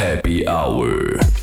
Happy Hour。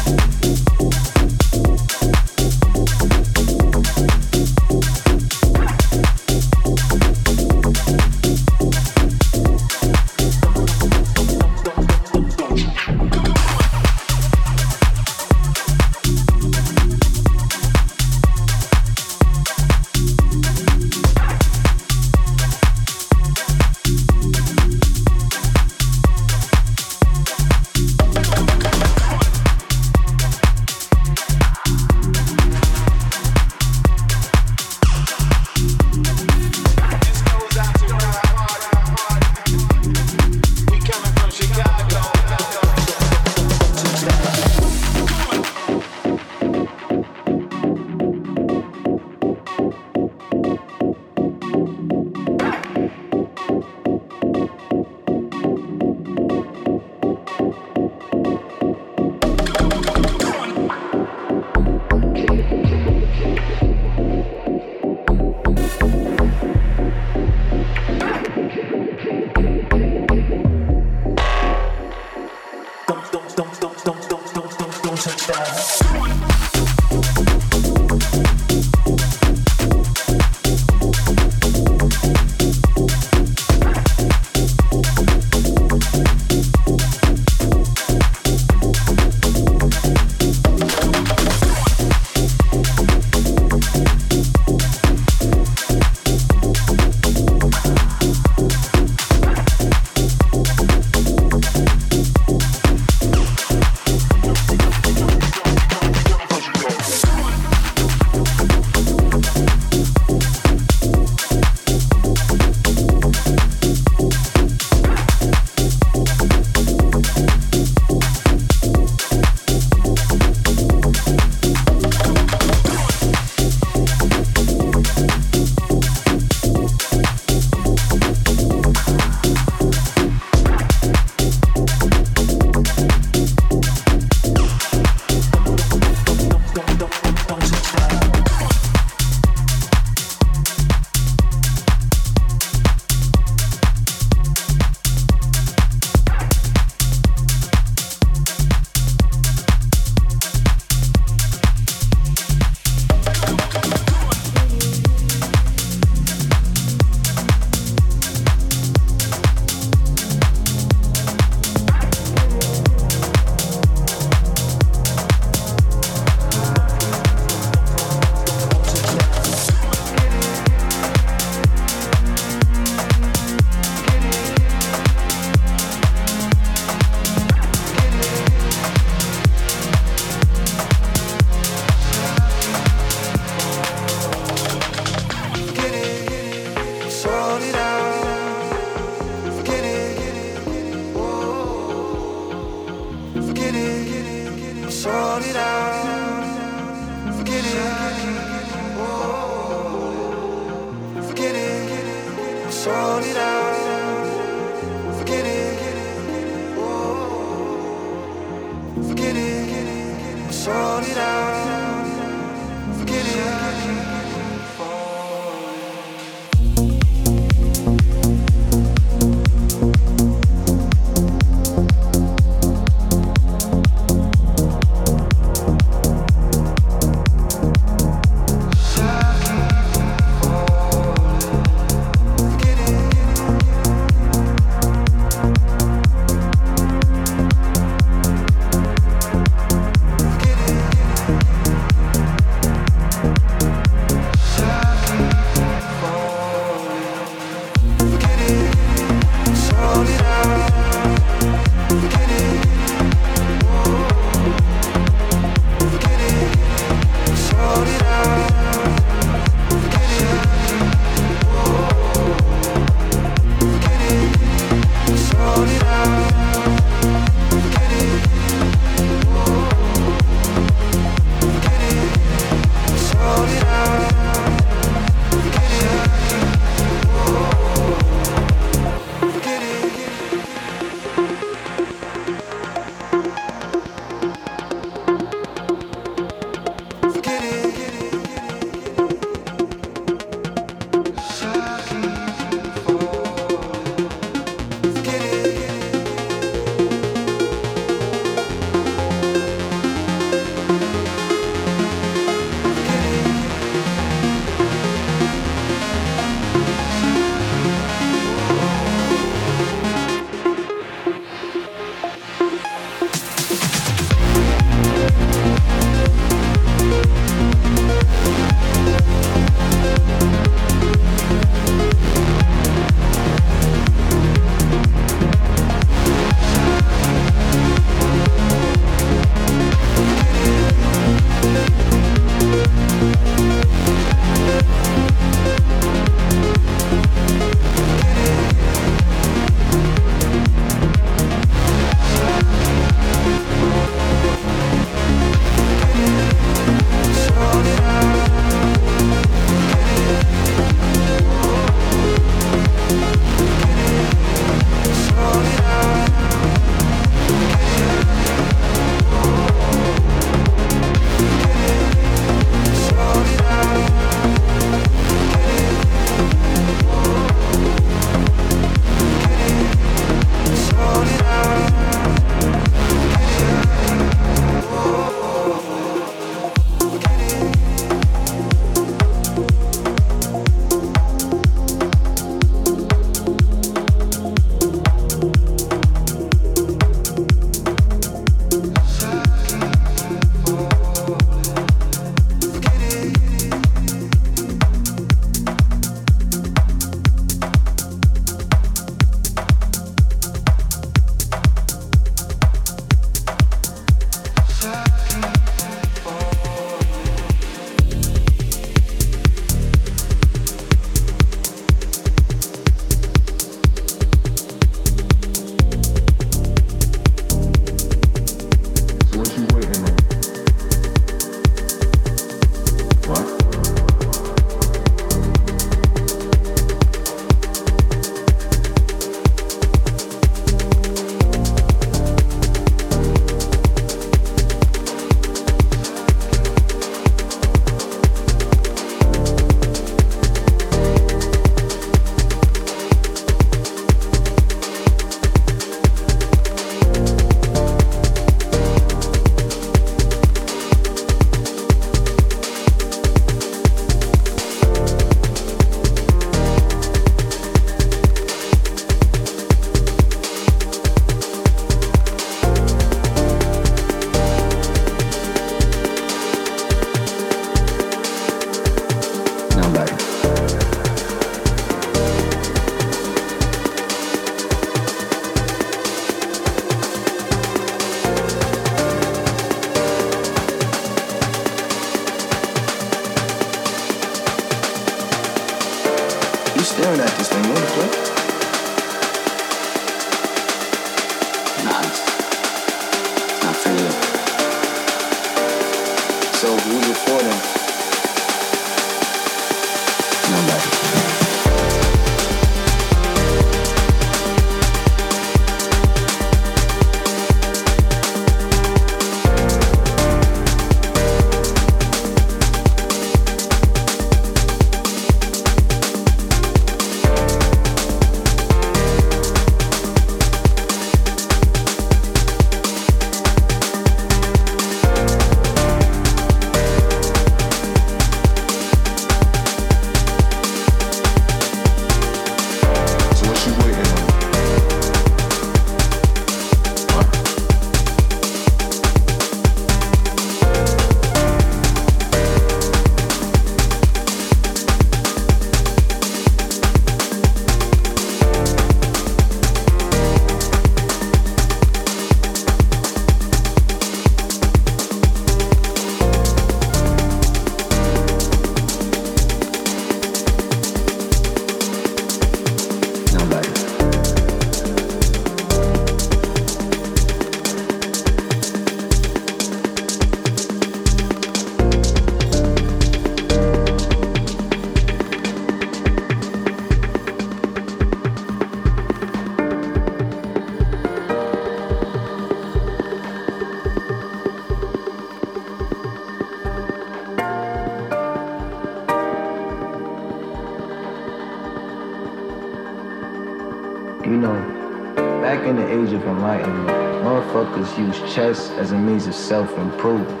Chess as a means of self-improvement.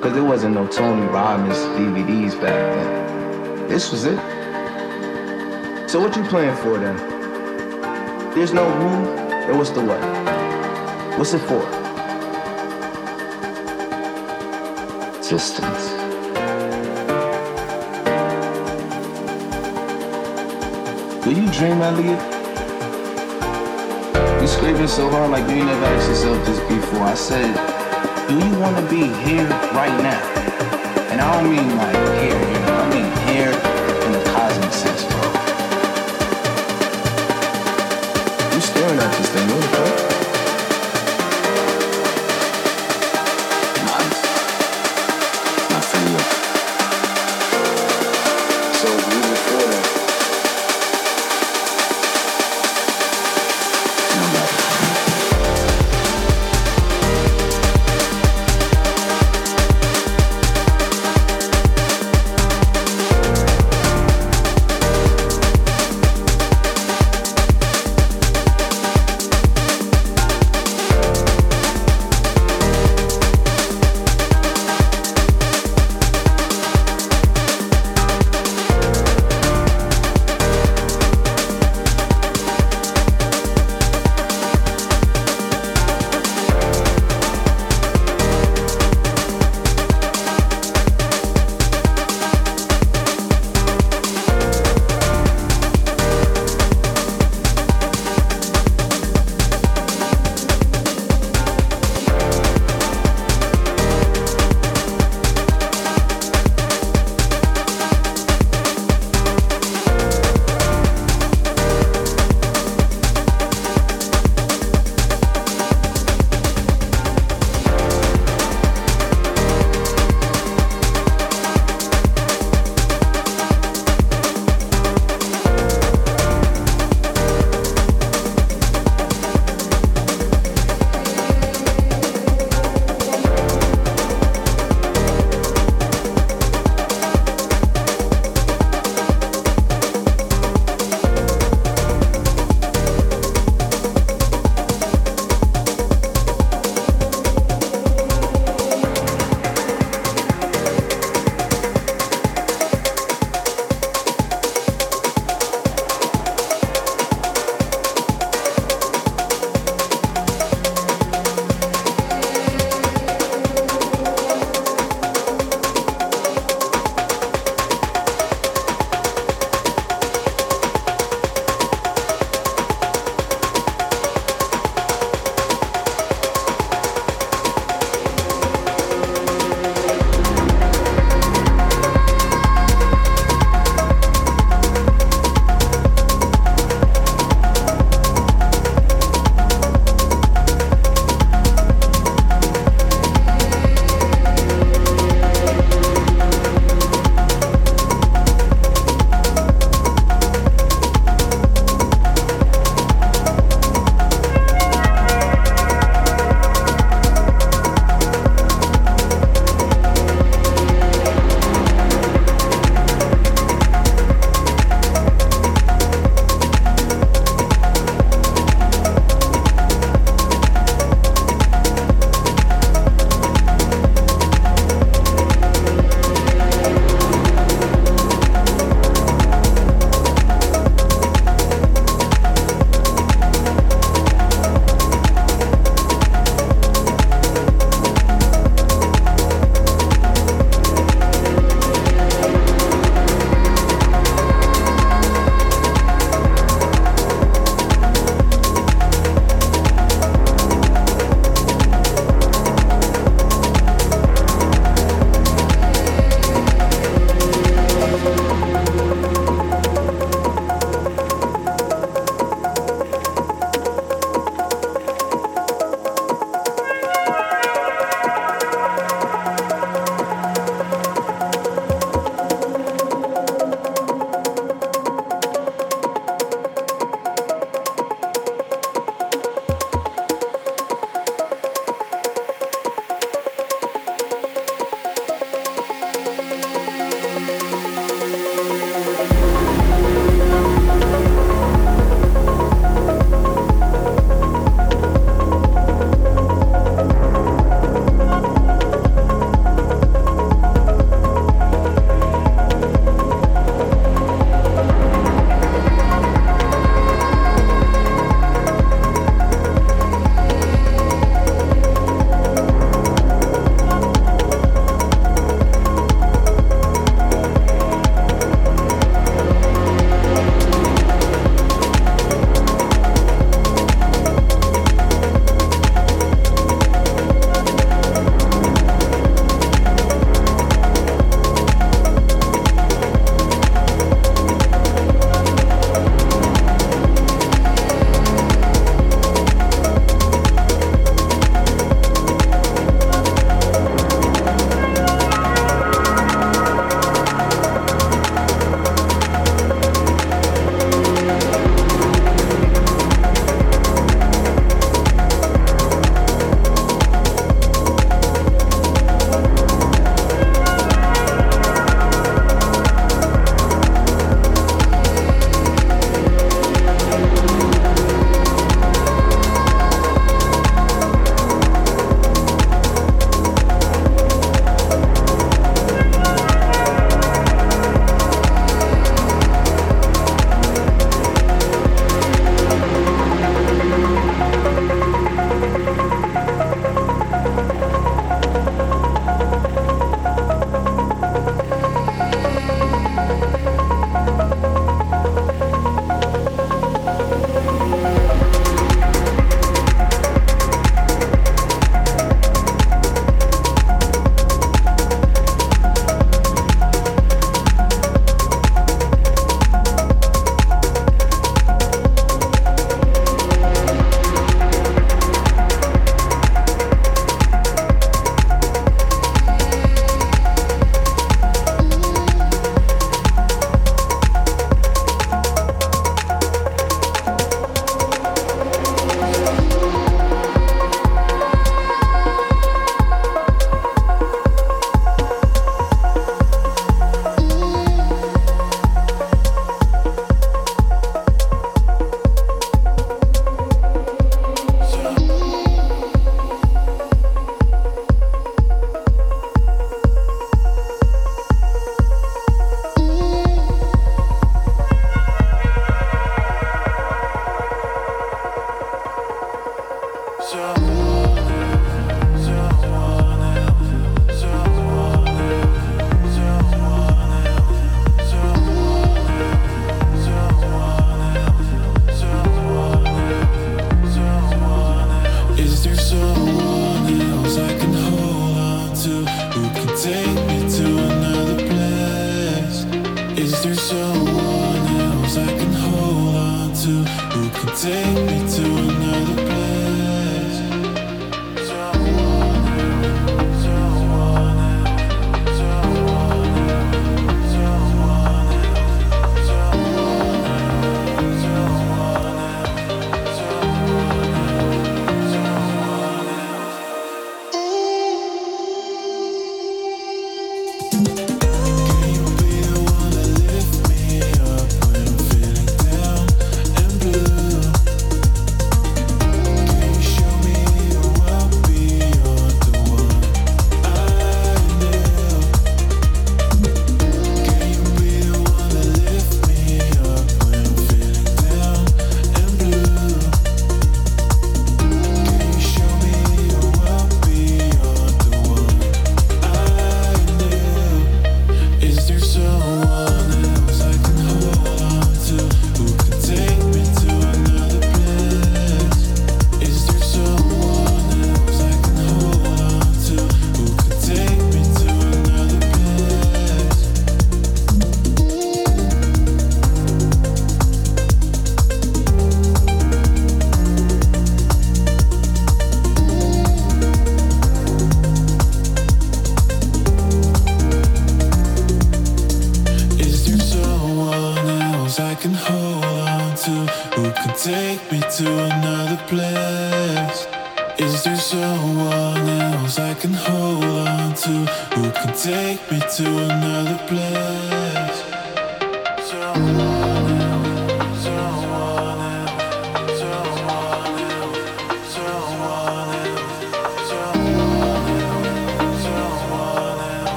Cause there wasn't no Tony Robbins DVDs back then. This was it. So what you playing for then? There's no who, or what's the what? What's it for? Existence. Do you dream, Elliot? Scraping so hard like you never asked yourself this before. I said, do you want to be here right now? And I don't mean like here, you know, I mean here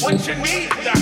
what you need